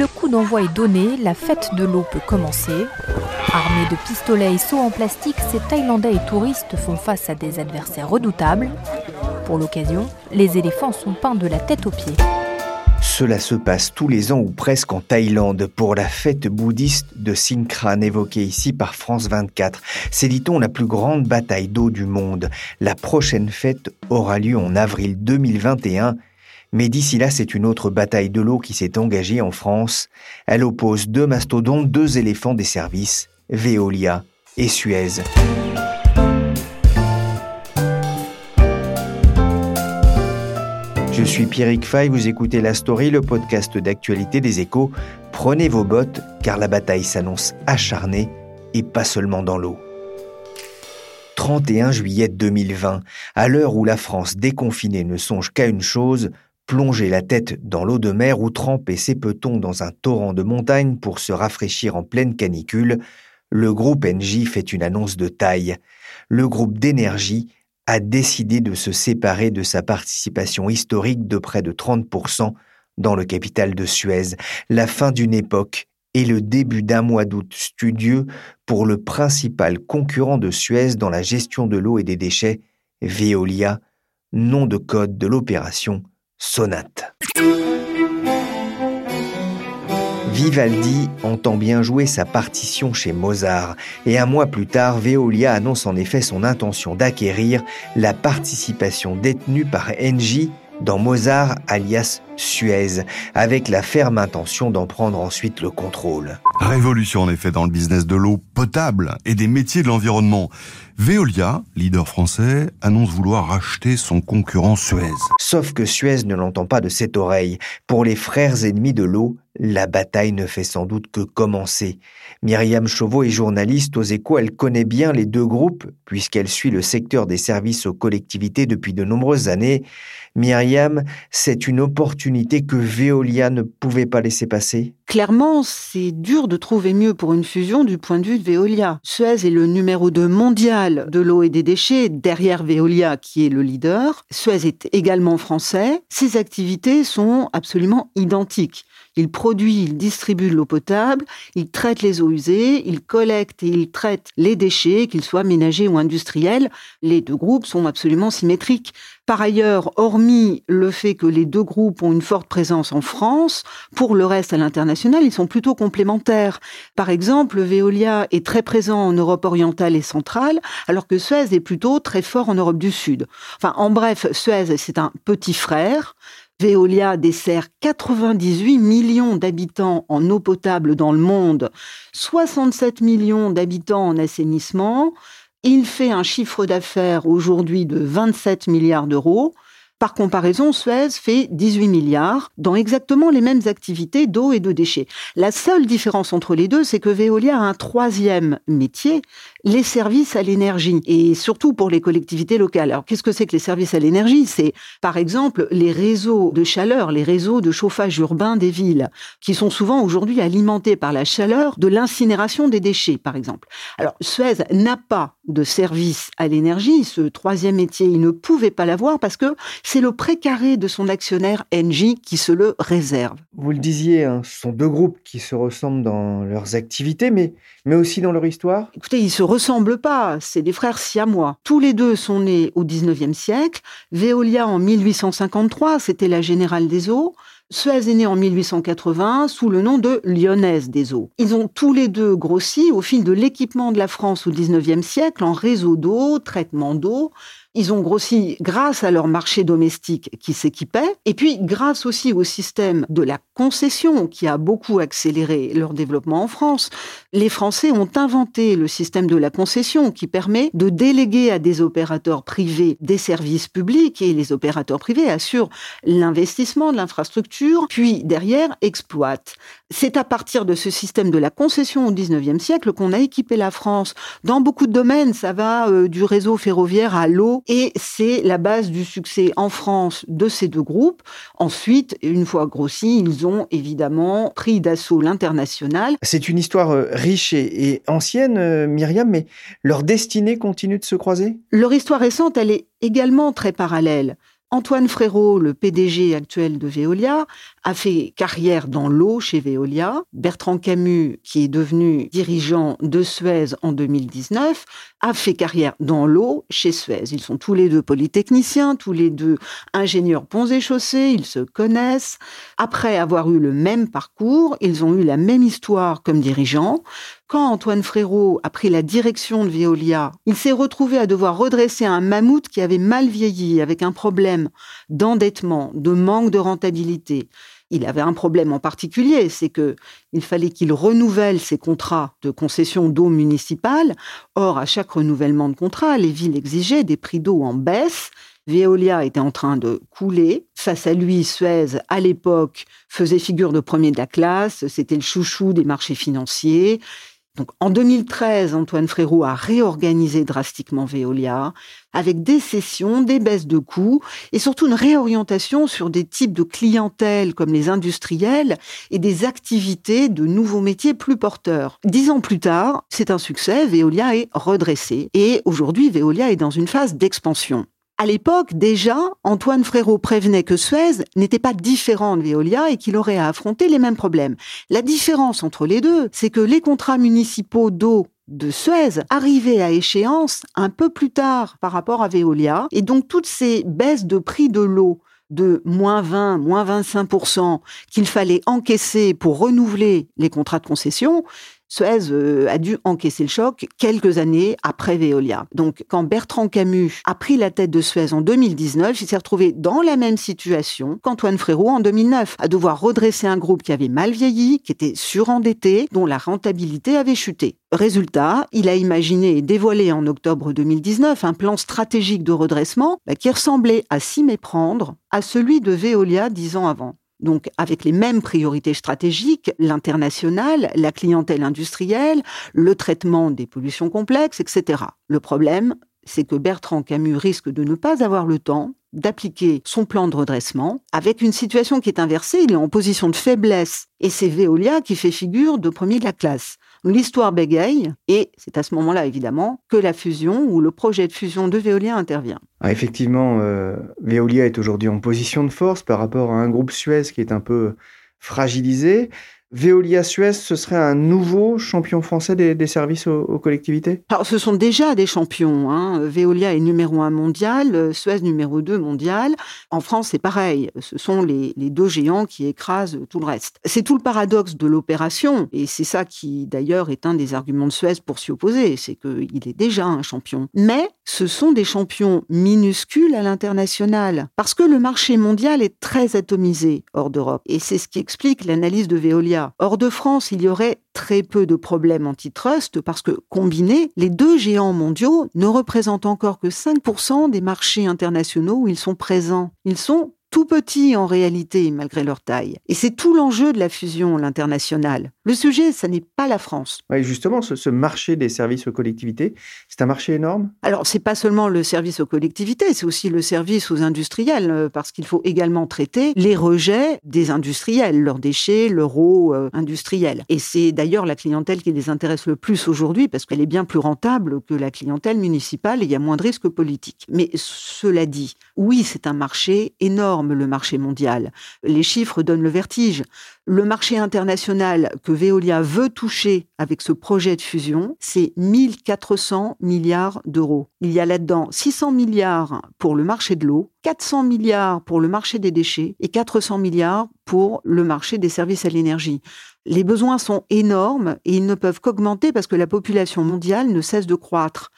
Le coup d'envoi est donné, la fête de l'eau peut commencer. Armés de pistolets et sauts en plastique, ces Thaïlandais et touristes font face à des adversaires redoutables. Pour l'occasion, les éléphants sont peints de la tête aux pieds. Cela se passe tous les ans ou presque en Thaïlande pour la fête bouddhiste de Sinkran évoquée ici par France 24. C'est dit-on la plus grande bataille d'eau du monde. La prochaine fête aura lieu en avril 2021 mais d'ici là, c'est une autre bataille de l'eau qui s'est engagée en France. Elle oppose deux mastodontes, deux éléphants des services, Veolia et Suez. Je suis Pierrick Fay, vous écoutez La Story, le podcast d'actualité des échos. Prenez vos bottes, car la bataille s'annonce acharnée, et pas seulement dans l'eau. 31 juillet 2020, à l'heure où la France déconfinée ne songe qu'à une chose, plonger la tête dans l'eau de mer ou tremper ses petons dans un torrent de montagne pour se rafraîchir en pleine canicule, le groupe NJ fait une annonce de taille. Le groupe d'énergie a décidé de se séparer de sa participation historique de près de 30% dans le capital de Suez, la fin d'une époque et le début d'un mois d'août studieux pour le principal concurrent de Suez dans la gestion de l'eau et des déchets, Veolia, nom de code de l'opération sonate. Vivaldi entend bien jouer sa partition chez Mozart et un mois plus tard, Veolia annonce en effet son intention d'acquérir la participation détenue par Engie dans Mozart alias Suez, avec la ferme intention d'en prendre ensuite le contrôle. Révolution en effet dans le business de l'eau potable et des métiers de l'environnement. Veolia, leader français, annonce vouloir racheter son concurrent Suez. Sauf que Suez ne l'entend pas de cette oreille. Pour les frères ennemis de l'eau, la bataille ne fait sans doute que commencer. Myriam Chauveau est journaliste aux échos, elle connaît bien les deux groupes, puisqu'elle suit le secteur des services aux collectivités depuis de nombreuses années. Myriam, c'est une opportunité que Veolia ne pouvait pas laisser passer? Clairement, c'est dur de trouver mieux pour une fusion du point de vue de Veolia. Suez est le numéro 2 mondial de l'eau et des déchets, derrière Veolia qui est le leader. Suez est également français. Ses activités sont absolument identiques. Il produit, il distribue de l'eau potable, il traite les eaux usées, il collecte et il traite les déchets, qu'ils soient ménagers ou industriels. Les deux groupes sont absolument symétriques. Par ailleurs, hormis le fait que les deux groupes ont une forte présence en France, pour le reste à l'international, ils sont plutôt complémentaires. Par exemple, Veolia est très présent en Europe orientale et centrale, alors que Suez est plutôt très fort en Europe du Sud. Enfin, en bref, Suez, c'est un petit frère. Veolia dessert 98 millions d'habitants en eau potable dans le monde, 67 millions d'habitants en assainissement. Il fait un chiffre d'affaires aujourd'hui de 27 milliards d'euros. Par comparaison, Suez fait 18 milliards dans exactement les mêmes activités d'eau et de déchets. La seule différence entre les deux, c'est que Veolia a un troisième métier, les services à l'énergie, et surtout pour les collectivités locales. Alors qu'est-ce que c'est que les services à l'énergie? C'est par exemple les réseaux de chaleur, les réseaux de chauffage urbain des villes, qui sont souvent aujourd'hui alimentés par la chaleur de l'incinération des déchets, par exemple. Alors Suez n'a pas de service à l'énergie, ce troisième métier, il ne pouvait pas l'avoir parce que c'est le précaré de son actionnaire Engie qui se le réserve. Vous le disiez, hein, ce sont deux groupes qui se ressemblent dans leurs activités, mais, mais aussi dans leur histoire Écoutez, ils se ressemblent pas, c'est des frères siamois. Tous les deux sont nés au 19e siècle. Veolia en 1853, c'était la générale des eaux. Suez est né en 1880 sous le nom de Lyonnaise des eaux. Ils ont tous les deux grossi au fil de l'équipement de la France au 19e siècle en réseau d'eau, traitement d'eau, ils ont grossi grâce à leur marché domestique qui s'équipait, et puis grâce aussi au système de la concession qui a beaucoup accéléré leur développement en France. Les Français ont inventé le système de la concession qui permet de déléguer à des opérateurs privés des services publics et les opérateurs privés assurent l'investissement de l'infrastructure, puis derrière exploitent. C'est à partir de ce système de la concession au 19e siècle qu'on a équipé la France dans beaucoup de domaines. Ça va euh, du réseau ferroviaire à l'eau, et c'est la base du succès en France de ces deux groupes. Ensuite, une fois grossis, ils ont évidemment pris d'assaut l'international. C'est une histoire euh, riche et, ancienne, euh, Myriam, mais leur destinée continue de se croiser? Leur histoire récente, elle est également très parallèle. Antoine Frérot, le PDG actuel de Veolia, a fait carrière dans l'eau chez Veolia. Bertrand Camus, qui est devenu dirigeant de Suez en 2019, a fait carrière dans l'eau chez Suez. Ils sont tous les deux polytechniciens, tous les deux ingénieurs ponts et chaussées, ils se connaissent. Après avoir eu le même parcours, ils ont eu la même histoire comme dirigeants. Quand Antoine Frérot a pris la direction de Veolia, il s'est retrouvé à devoir redresser un mammouth qui avait mal vieilli, avec un problème d'endettement, de manque de rentabilité. Il avait un problème en particulier, c'est que il fallait qu'il renouvelle ses contrats de concession d'eau municipale. Or, à chaque renouvellement de contrat, les villes exigeaient des prix d'eau en baisse. Veolia était en train de couler. Face à lui, Suez, à l'époque, faisait figure de premier de la classe. C'était le chouchou des marchés financiers. En 2013, Antoine Frérot a réorganisé drastiquement Veolia avec des cessions, des baisses de coûts et surtout une réorientation sur des types de clientèle comme les industriels et des activités de nouveaux métiers plus porteurs. Dix ans plus tard, c'est un succès, Veolia est redressé et aujourd'hui Veolia est dans une phase d'expansion. À l'époque, déjà, Antoine Frérot prévenait que Suez n'était pas différent de Veolia et qu'il aurait à affronter les mêmes problèmes. La différence entre les deux, c'est que les contrats municipaux d'eau de Suez arrivaient à échéance un peu plus tard par rapport à Veolia. Et donc, toutes ces baisses de prix de l'eau de moins 20, moins 25% qu'il fallait encaisser pour renouveler les contrats de concession, Suez euh, a dû encaisser le choc quelques années après Veolia. Donc, quand Bertrand Camus a pris la tête de Suez en 2019, il s'est retrouvé dans la même situation qu'Antoine Frérot en 2009, à devoir redresser un groupe qui avait mal vieilli, qui était surendetté, dont la rentabilité avait chuté. Résultat, il a imaginé et dévoilé en octobre 2019 un plan stratégique de redressement bah, qui ressemblait à s'y méprendre à celui de Veolia dix ans avant donc avec les mêmes priorités stratégiques, l'international, la clientèle industrielle, le traitement des pollutions complexes, etc. Le problème, c'est que Bertrand Camus risque de ne pas avoir le temps d'appliquer son plan de redressement avec une situation qui est inversée. Il est en position de faiblesse et c'est Veolia qui fait figure de premier de la classe. L'histoire bégaye et c'est à ce moment-là évidemment que la fusion ou le projet de fusion de Veolia intervient. Ah, effectivement, euh, Veolia est aujourd'hui en position de force par rapport à un groupe Suez qui est un peu fragilisé. Veolia Suez, ce serait un nouveau champion français des, services aux, collectivités? Ce sont déjà des champions. Hein. Veolia est numéro un mondial, Suez numéro 2 mondial. En France, c'est pareil. Ce sont les, deux géants qui écrasent tout le reste. C'est tout le paradoxe de l'opération, et c'est ça qui, d'ailleurs, est un des arguments de Suez pour s'y opposer, c'est qu'il est déjà un champion. Mais ce sont des champions minuscules à l'international, parce que le marché mondial est très atomisé hors d'Europe. Et c'est ce qui explique l'analyse de Veolia Hors de France, il y aurait très peu de problèmes antitrust parce que, combinés, les deux géants mondiaux ne représentent encore que 5% des marchés internationaux où ils sont présents. Ils sont tout petits en réalité, malgré leur taille. Et c'est tout l'enjeu de la fusion, l'international. Le sujet, ça n'est pas la France. Oui, justement, ce, marché des services aux collectivités, c'est un marché énorme? Alors, c'est pas seulement le service aux collectivités, c'est aussi le service aux industriels, euh, parce qu'il faut également traiter les rejets des industriels, leurs déchets, leur eau euh, industrielle. Et c'est d'ailleurs la clientèle qui les intéresse le plus aujourd'hui, parce qu'elle est bien plus rentable que la clientèle municipale et il y a moins de risques politiques. Mais cela dit, oui, c'est un marché énorme le marché mondial. Les chiffres donnent le vertige. Le marché international que Veolia veut toucher avec ce projet de fusion, c'est 1400 milliards d'euros. Il y a là-dedans 600 milliards pour le marché de l'eau, 400 milliards pour le marché des déchets et 400 milliards pour le marché des services à l'énergie. Les besoins sont énormes et ils ne peuvent qu'augmenter parce que la population mondiale ne cesse de croître.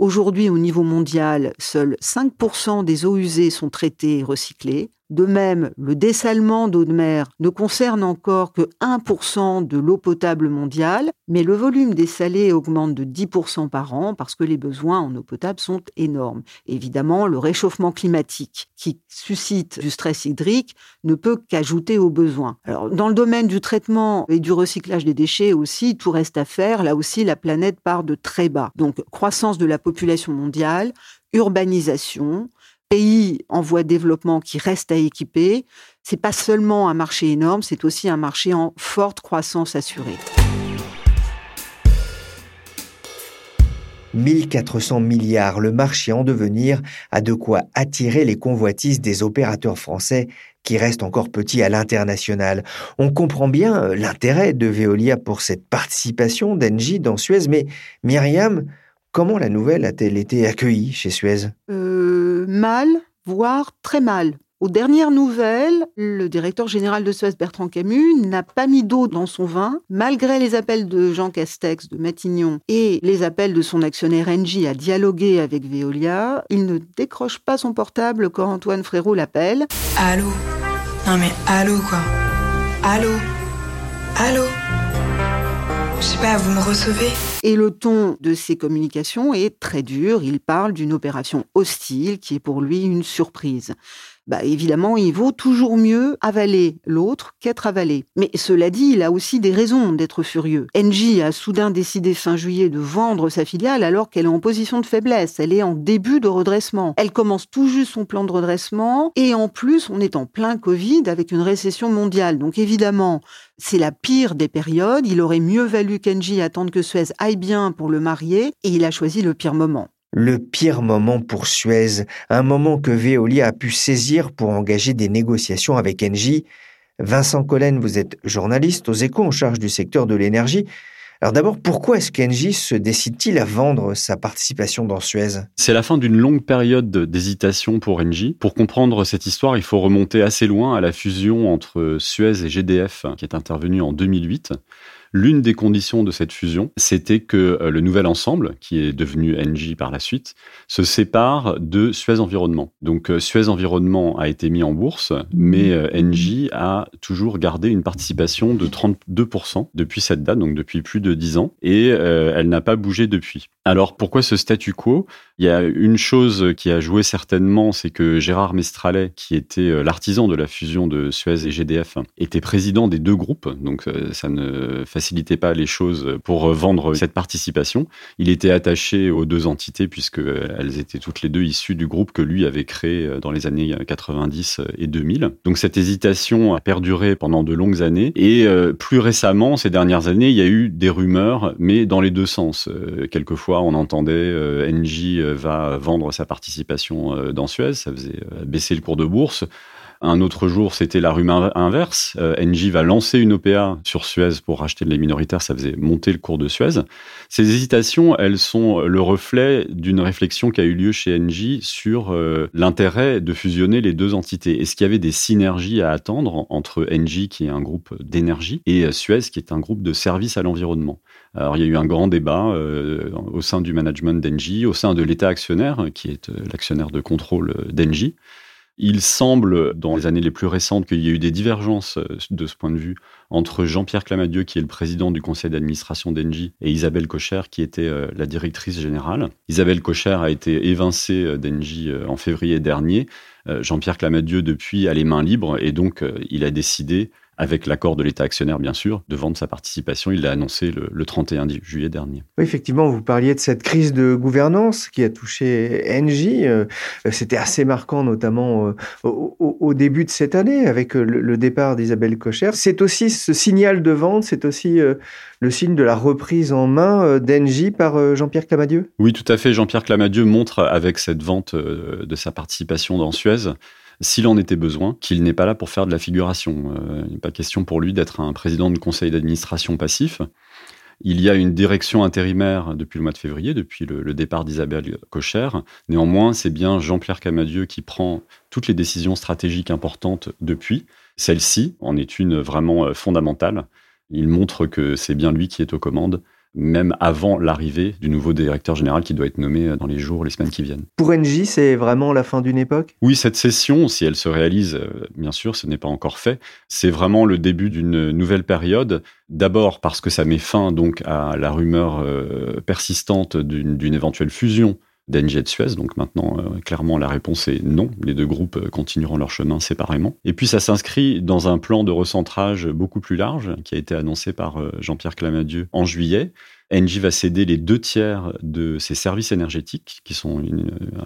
Aujourd'hui, au niveau mondial, seuls 5% des eaux usées sont traitées et recyclées. De même, le dessalement d'eau de mer ne concerne encore que 1% de l'eau potable mondiale, mais le volume des salés augmente de 10% par an parce que les besoins en eau potable sont énormes. Évidemment, le réchauffement climatique qui suscite du stress hydrique ne peut qu'ajouter aux besoins. Alors, dans le domaine du traitement et du recyclage des déchets aussi, tout reste à faire. Là aussi, la planète part de très bas. Donc, croissance de la population mondiale, urbanisation, pays en voie de développement qui reste à équiper, c'est pas seulement un marché énorme, c'est aussi un marché en forte croissance assurée. 1400 milliards, le marché en devenir a de quoi attirer les convoitises des opérateurs français qui restent encore petits à l'international. On comprend bien euh, l'intérêt de Veolia pour cette participation d'Engie dans Suez, mais Myriam, comment la nouvelle a-t-elle été accueillie chez Suez? Euh, mal, voire très mal. Aux dernières nouvelles, le directeur général de Suez, Bertrand Camus, n'a pas mis d'eau dans son vin, malgré les appels de Jean Castex de Matignon et les appels de son actionnaire Engie à dialoguer avec Veolia. Il ne décroche pas son portable quand Antoine Frérot l'appelle. Allô? Non mais allô quoi? Allô? Allô? Je sais pas, vous me recevez Et le ton de ses communications est très dur. Il parle d'une opération hostile qui est pour lui une surprise bah évidemment, il vaut toujours mieux avaler l'autre qu'être avalé. Mais cela dit, il a aussi des raisons d'être furieux. Engie a soudain décidé fin juillet de vendre sa filiale alors qu'elle est en position de faiblesse. Elle est en début de redressement. Elle commence tout juste son plan de redressement et en plus, on est en plein Covid avec une récession mondiale. Donc évidemment, c'est la pire des périodes. Il aurait mieux valu qu'Engie attende que Suez aille bien pour le marier et il a choisi le pire moment le pire moment pour Suez, un moment que Veolia a pu saisir pour engager des négociations avec Engie. Vincent Collen, vous êtes journaliste aux échos en charge du secteur de l'énergie. Alors d'abord, pourquoi est-ce qu'Engie se décide-t-il à vendre sa participation dans Suez? C'est la fin d'une longue période d'hésitation pour Engie. Pour comprendre cette histoire, il faut remonter assez loin à la fusion entre Suez et GDF qui est intervenue en 2008. L'une des conditions de cette fusion, c'était que euh, le nouvel ensemble, qui est devenu Engie par la suite, se sépare de Suez Environnement. Donc euh, Suez Environnement a été mis en bourse, mais euh, Engie a toujours gardé une participation de 32% depuis cette date, donc depuis plus de 10 ans, et elle n'a pas bougé depuis. Alors pourquoi ce statu quo? Il y a une chose qui a joué certainement, c'est que Gérard Mestralet, qui était l'artisan de la fusion de Suez et GDF, était président des deux groupes, donc ça ne facilitait pas les choses pour vendre cette participation. Il était attaché aux deux entités puisqu'elles étaient toutes les deux issues du groupe que lui avait créé dans les années 90 et 2000. Donc cette hésitation a perduré pendant de longues années et euh, plus récemment, ces dernières années, il y a eu des rumeurs, mais dans les deux sens. Euh, quelquefois, on entendait euh, Engie va vendre sa participation dans Suez, ça faisait baisser le cours de bourse. Un autre jour, c'était la rumeur inverse. Euh, Engie va lancer une OPA sur Suez pour racheter les minoritaires. Ça faisait monter le cours de Suez. Ces hésitations, elles sont le reflet d'une réflexion qui a eu lieu chez Engie sur euh, l'intérêt de fusionner les deux entités. Est-ce qu'il y avait des synergies à attendre entre Engie, qui est un groupe d'énergie, et euh, Suez, qui est un groupe de services à l'environnement? Alors il y a eu un grand débat euh, au sein du management d'Engie, au sein de l'État actionnaire, qui est l'actionnaire de contrôle d'Engie. Il semble, dans les années les plus récentes, qu'il y ait eu des divergences euh, de ce point de vue entre Jean-Pierre Clamadieu, qui est le président du conseil d'administration d'Engie, et Isabelle Cocher, qui était euh, la directrice générale. Isabelle Cocher a été évincée euh, d'Engie en février dernier. Jean-Pierre Clamadieu, depuis, a les mains libres, et donc il a décidé avec l'accord de l'État actionnaire, bien sûr, de vendre sa participation. Il l'a annoncé le, 31 juillet dernier. Oui, effectivement, vous parliez de cette crise de gouvernance qui a touché Engie. Euh, c'était assez marquant, notamment euh, au, début de cette année, avec le, départ d'Isabelle Cocher. C'est aussi ce signal de vente, c'est aussi euh, le signe de la reprise en main d'Engie par Jean-Pierre Clamadieu? Oui, tout à fait. Jean-Pierre Clamadieu montre avec cette vente de sa participation dans Suez s'il en était besoin, qu'il n'est pas là pour faire de la figuration. Euh, il n'est pas question pour lui d'être un président de conseil d'administration passif. Il y a une direction intérimaire depuis le mois de février, depuis le, départ d'Isabelle Cocher. Néanmoins, c'est bien Jean-Pierre Camadieu qui prend toutes les décisions stratégiques importantes depuis. Celle-ci en est une vraiment euh, fondamentale. Il montre que c'est bien lui qui est aux commandes même avant l'arrivée du nouveau directeur général qui doit être nommé euh, dans les jours, les semaines qui viennent. Pour Engie, c'est vraiment la fin d'une époque? Oui, cette session, si elle se réalise, euh, bien sûr, ce n'est pas encore fait, c'est vraiment le début d'une nouvelle période. D'abord parce que ça met fin donc à la rumeur euh, persistante d'une éventuelle fusion d'Engie et de Suez. Donc maintenant, euh, clairement, la réponse est non. Les deux groupes euh, continueront leur chemin séparément. Et puis, ça s'inscrit dans un plan de recentrage beaucoup plus large qui a été annoncé par euh, Jean-Pierre Clamadieu en juillet Engie va céder les deux tiers de ses services énergétiques, qui sont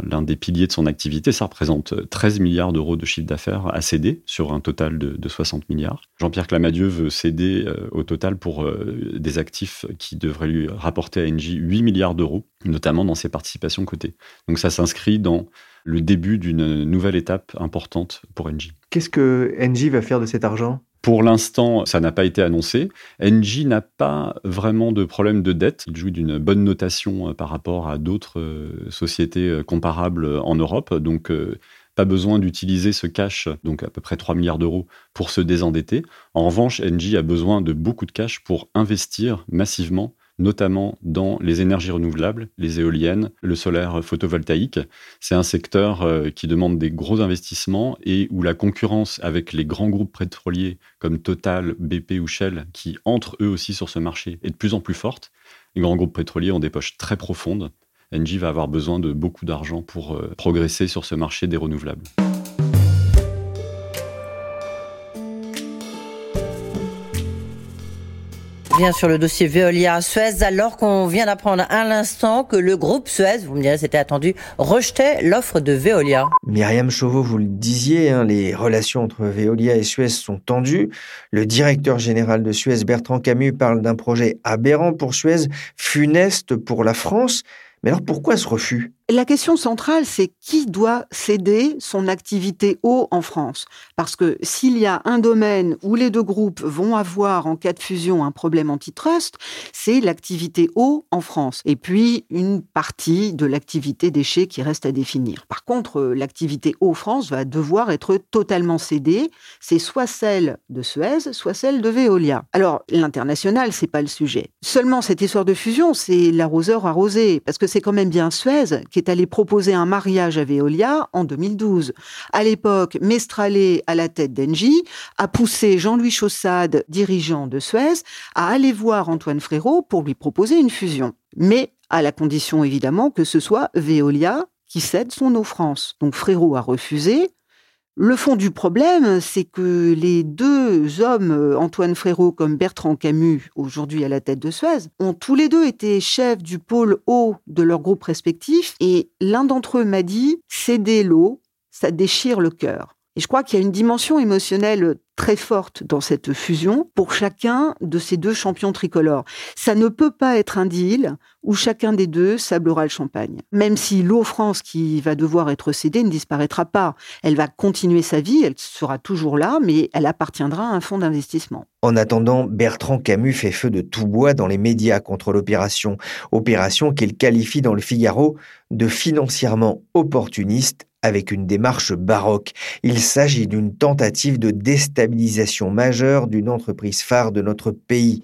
l'un des piliers de son activité. Ça représente 13 milliards d'euros de chiffre d'affaires à céder sur un total de, 60 milliards. Jean-Pierre Clamadieu veut céder euh, au total pour euh, des actifs qui devraient lui rapporter à Engie 8 milliards d'euros, notamment dans ses participations cotées. Donc ça s'inscrit dans le début d'une nouvelle étape importante pour Engie. Qu'est-ce que Engie va faire de cet argent? Pour l'instant, ça n'a pas été annoncé. Engie n'a pas vraiment de problème de dette. Il jouit d'une bonne notation euh, par rapport à d'autres euh, sociétés euh, comparables en Europe. Donc, pas besoin d'utiliser ce cash, donc à peu près 3 milliards d'euros, pour se désendetter. En revanche, Engie a besoin de beaucoup de cash pour investir massivement notamment dans les énergies renouvelables, les éoliennes, le solaire photovoltaïque. C'est un secteur euh, qui demande des gros investissements et où la concurrence avec les grands groupes pétroliers comme Total, BP ou Shell, qui entrent eux aussi sur ce marché, est de plus en plus forte. Les grands groupes pétroliers ont des poches très profondes. Engie va avoir besoin de beaucoup d'argent pour euh, progresser sur ce marché des renouvelables. Bien sur le dossier Veolia-Suez, alors qu'on vient d'apprendre à l'instant que le groupe Suez, vous me direz c'était attendu, rejetait l'offre de Veolia. Myriam Chauveau, vous le disiez, hein, les relations entre Veolia et Suez sont tendues. Le directeur général de Suez, Bertrand Camus, parle d'un projet aberrant pour Suez, funeste pour la France. Mais alors pourquoi ce refus? La question centrale, c'est qui doit céder son activité eau en France? Parce que s'il y a un domaine où les deux groupes vont avoir en cas de fusion un problème antitrust, c'est l'activité eau en France. Et puis une partie de l'activité déchets qui reste à définir. Par contre, l'activité eau France va devoir être totalement cédée. C'est soit celle de Suez, soit celle de Veolia. Alors l'international, c'est pas le sujet. Seulement cette histoire de fusion, c'est l'arroseur arrosé, parce que c'est quand même bien Suez qui est allé proposer un mariage à Veolia en 2012. À l'époque, Mestralé, à la tête d'Engie, a poussé Jean-Louis Chaussade, dirigeant de Suez, à aller voir Antoine Frérot pour lui proposer une fusion. Mais à la condition évidemment que ce soit Veolia qui cède son eau. Donc Frérot a refusé, le fond du problème, c'est que les deux hommes, euh, Antoine Frérot comme Bertrand Camus, aujourd'hui à la tête de Suez, ont tous les deux été chefs du pôle eau de leur groupe respectif et l'un d'entre eux m'a dit, céder l'eau, ça déchire le cœur. Et je crois qu'il y a une dimension émotionnelle très forte dans cette fusion pour chacun de ces deux champions tricolores. Ça ne peut pas être un deal où chacun des deux sablera le champagne. Même si l'eau France qui va devoir être cédée ne disparaîtra pas. Elle va continuer sa vie, elle sera toujours là, mais elle appartiendra à un fonds d'investissement. En attendant, Bertrand Camus fait feu de tout bois dans les médias contre l'opération. Opération qu'il qualifie dans le Figaro de financièrement opportuniste avec une démarche baroque. Il s'agit d'une tentative de déstabilisation majeure d'une entreprise phare de notre pays.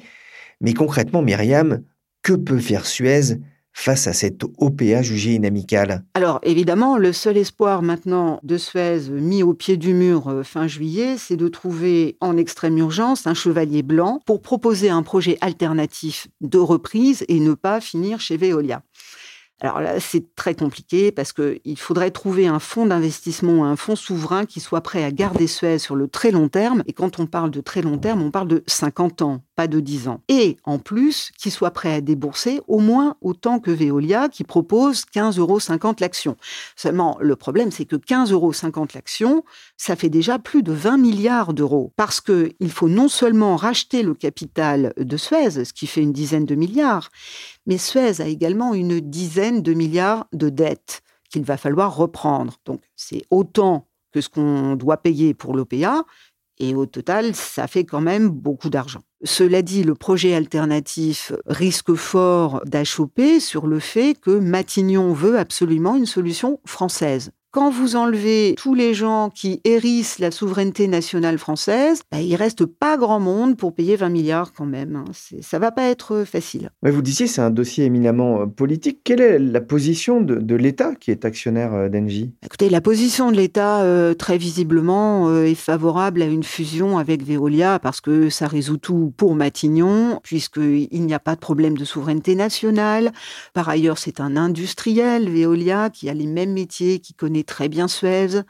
Mais concrètement, Myriam, que peut faire Suez face à cette OPA jugée inamicale? Alors évidemment, le seul espoir maintenant de Suez mis au pied du mur euh, fin juillet, c'est de trouver en extrême urgence un chevalier blanc pour proposer un projet alternatif de reprise et ne pas finir chez Veolia. Alors là, c'est très compliqué parce qu'il faudrait trouver un fonds d'investissement, un fonds souverain qui soit prêt à garder Suez sur le très long terme. Et quand on parle de très long terme, on parle de 50 ans, de 10 ans. Et en plus, qui soit prêt à débourser au moins autant que Veolia qui propose 15,50 euros l'action. Seulement, le problème, c'est que 15,50 euros l'action, ça fait déjà plus de 20 milliards d'euros. Parce qu'il faut non seulement racheter le capital de Suez, ce qui fait une dizaine de milliards, mais Suez a également une dizaine de milliards de dettes qu'il va falloir reprendre. Donc c'est autant que ce qu'on doit payer pour l'OPA. Et au total, ça fait quand même beaucoup d'argent. Cela dit, le projet alternatif risque fort d'achoper sur le fait que Matignon veut absolument une solution française. Quand vous enlevez tous les gens qui hérissent la souveraineté nationale française, bah, il reste pas grand monde pour payer 20 milliards quand même. Hein. Ça va pas être facile. Mais vous disiez c'est un dossier éminemment euh, politique. Quelle est la position de, l'État qui est actionnaire euh, d'Engie? Écoutez, la position de l'État, euh, très visiblement, est favorable à une fusion avec Veolia parce que ça résout tout pour Matignon, puisqu'il n'y a pas de problème de souveraineté nationale. Par ailleurs, c'est un industriel, Veolia, qui a les mêmes métiers, qui connaît très bien Suez.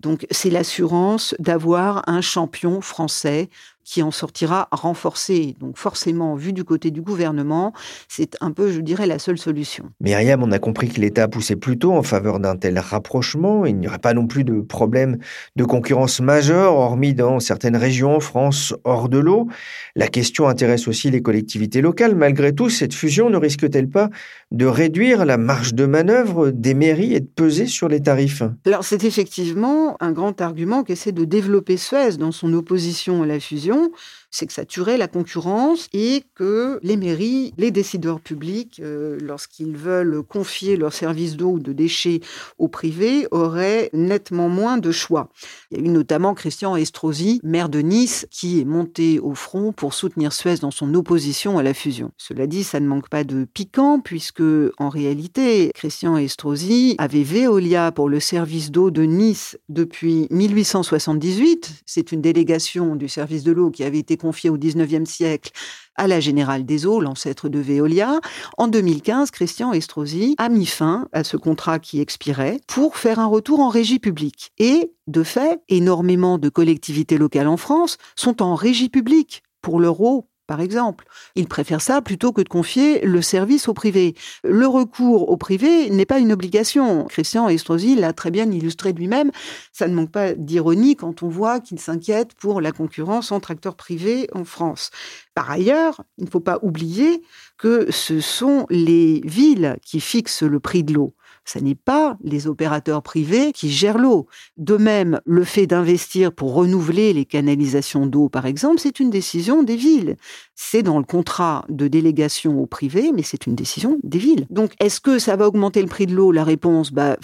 Donc c'est l'assurance d'avoir un champion français qui en sortira renforcé. Donc forcément, vu du côté du gouvernement, c'est un peu, je dirais, la seule solution. Myriam, on a compris que l'État poussait plutôt en faveur d'un tel rapprochement. Il n'y aurait pas non plus de problème de concurrence majeure, hormis dans certaines régions en France hors de l'eau. La question intéresse aussi les collectivités locales. Malgré tout, cette fusion ne risque-t-elle pas de réduire la marge de manœuvre des mairies et de peser sur les tarifs? Alors c'est effectivement un grand argument qu'essaie de développer Suez dans son opposition à la fusion long c'est que ça tuerait la concurrence et que les mairies, les décideurs publics, euh, lorsqu'ils veulent confier leurs services d'eau ou de déchets au privé, auraient nettement moins de choix. Il y a eu notamment Christian Estrosi, maire de Nice, qui est monté au front pour soutenir Suez dans son opposition à la fusion. Cela dit, ça ne manque pas de piquant puisque, en réalité, Christian Estrosi avait Veolia pour le service d'eau de Nice depuis 1878. C'est une délégation du service de l'eau qui avait été confiée au 19e siècle à la Générale des Eaux, l'ancêtre de Veolia. En 2015, Christian Estrosi a mis fin à ce contrat qui expirait pour faire un retour en régie publique. Et, de fait, énormément de collectivités locales en France sont en régie publique pour leur eau par exemple. Ils préfèrent ça plutôt que de confier le service au privé. Le recours au privé n'est pas une obligation. Christian Estrosi l'a très bien illustré lui-même. Ça ne manque pas d'ironie quand on voit qu'il s'inquiète pour la concurrence entre acteurs privés en France. Par ailleurs, il ne faut pas oublier que ce sont les villes qui fixent le prix de l'eau ce n'est pas les opérateurs privés qui gèrent l'eau. De même, le fait d'investir pour renouveler les canalisations d'eau, par exemple, c'est une décision des villes. C'est dans le contrat de délégation au privé, mais c'est une décision des villes. Donc, est-ce que ça va augmenter le prix de l'eau? La réponse, bah,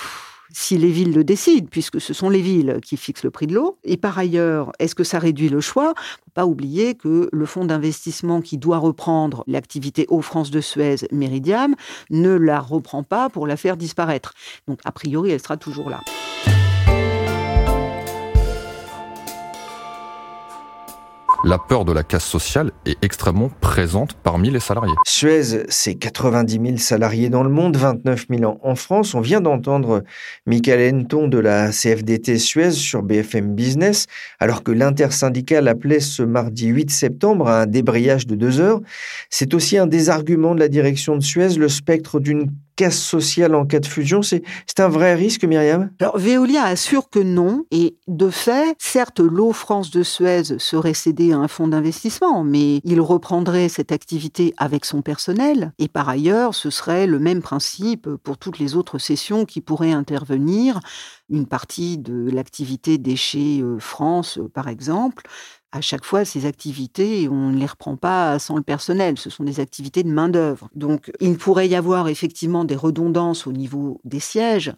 si les villes le décident, puisque ce sont les villes qui fixent le prix de l'eau. Et par ailleurs, est-ce que ça réduit le choix? Faut pas oublier que le fonds d'investissement qui doit reprendre l'activité Eau France de Suez Méridiam ne la reprend pas pour la faire disparaître. Donc a priori, elle sera toujours là. La peur de la casse sociale est extrêmement présente parmi les salariés. Suez, c'est 90 000 salariés dans le monde, 29 000 en France. On vient d'entendre Michael Henton de la CFDT Suez sur BFM Business, alors que l'intersyndicale appelait ce mardi 8 septembre à un débrayage de deux heures. C'est aussi un des arguments de la direction de Suez, le spectre d'une sociale en cas de fusion C'est un vrai risque, Myriam? Alors, Veolia assure que non. Et de fait, certes, l'eau France de Suez serait cédée à un fonds d'investissement, mais il reprendrait cette activité avec son personnel. Et par ailleurs, ce serait le même principe pour toutes les autres sessions qui pourraient intervenir. Une partie de l'activité déchets euh, France, euh, par exemple, à chaque fois, ces activités, on ne les reprend pas sans le personnel. Ce sont des activités de main-d'œuvre. Donc, il pourrait y avoir effectivement des redondances au niveau des sièges.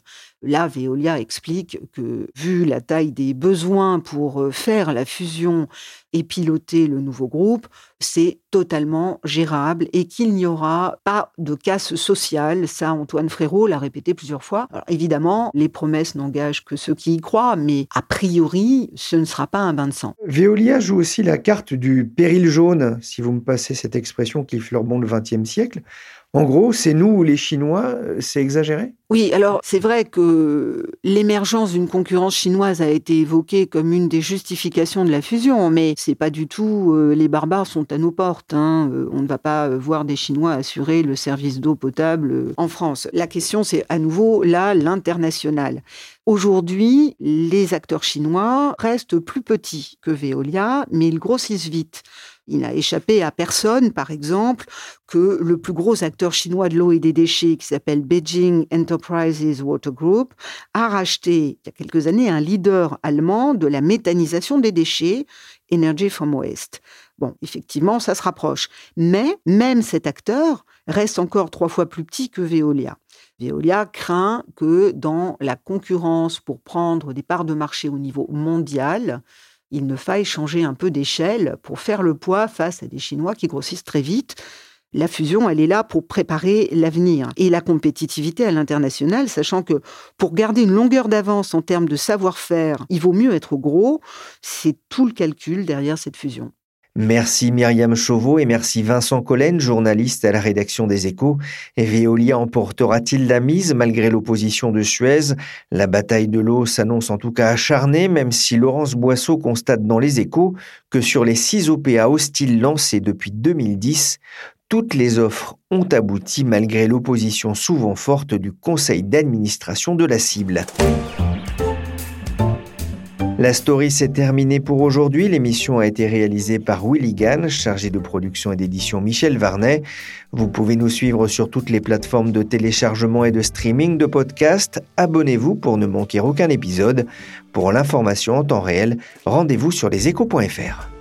Là, Veolia explique que, vu la taille des besoins pour euh, faire la fusion et piloter le nouveau groupe, c'est totalement gérable et qu'il n'y aura pas de casse sociale. Ça, Antoine Frérot l'a répété plusieurs fois. Évidemment, les promesses n'engagent que ceux qui y croient, mais a priori, ce ne sera pas un bain de sang. Veolia joue aussi la carte du péril jaune, si vous me passez cette expression qui fleurbon le XXe siècle. En gros, c'est nous ou les Chinois, euh, c'est exagéré? Oui, alors c'est vrai que l'émergence d'une concurrence chinoise a été évoquée comme une des justifications de la fusion, mais c'est pas du tout euh, les barbares sont à nos portes. Hein. Euh, on ne va pas voir des Chinois assurer le service d'eau potable en France. La question, c'est à nouveau là l'international. Aujourd'hui, les acteurs chinois restent plus petits que Veolia, mais ils grossissent vite. Il n'a échappé à personne, par exemple, que le plus gros acteur chinois de l'eau et des déchets, qui s'appelle Beijing Enterprises Water Group, a racheté il y a quelques années un leader allemand de la méthanisation des déchets, Energy from Waste. Bon, effectivement, ça se rapproche. Mais même cet acteur reste encore trois fois plus petit que Veolia. Veolia craint que dans la concurrence pour prendre des parts de marché au niveau mondial, il ne faille changer un peu d'échelle pour faire le poids face à des Chinois qui grossissent très vite. La fusion, elle est là pour préparer l'avenir et la compétitivité à l'international, sachant que pour garder une longueur d'avance en termes de savoir-faire, il vaut mieux être gros. C'est tout le calcul derrière cette fusion. Merci Myriam Chauveau et merci Vincent Collen, journaliste à la rédaction des Échos. Et Veolia emportera-t-il la mise malgré l'opposition de Suez? La bataille de l'eau s'annonce en tout cas acharnée, même si Laurence Boisseau constate dans les Échos que sur les six OPA hostiles lancés depuis 2010, toutes les offres ont abouti malgré l'opposition souvent forte du conseil d'administration de la cible. La story s'est terminée pour aujourd'hui. L'émission a été réalisée par Willy Gann, chargé de production et d'édition Michel Varnet. Vous pouvez nous suivre sur toutes les plateformes de téléchargement et de streaming de podcasts. Abonnez-vous pour ne manquer aucun épisode. Pour l'information en temps réel, rendez-vous sur leséchos.fr.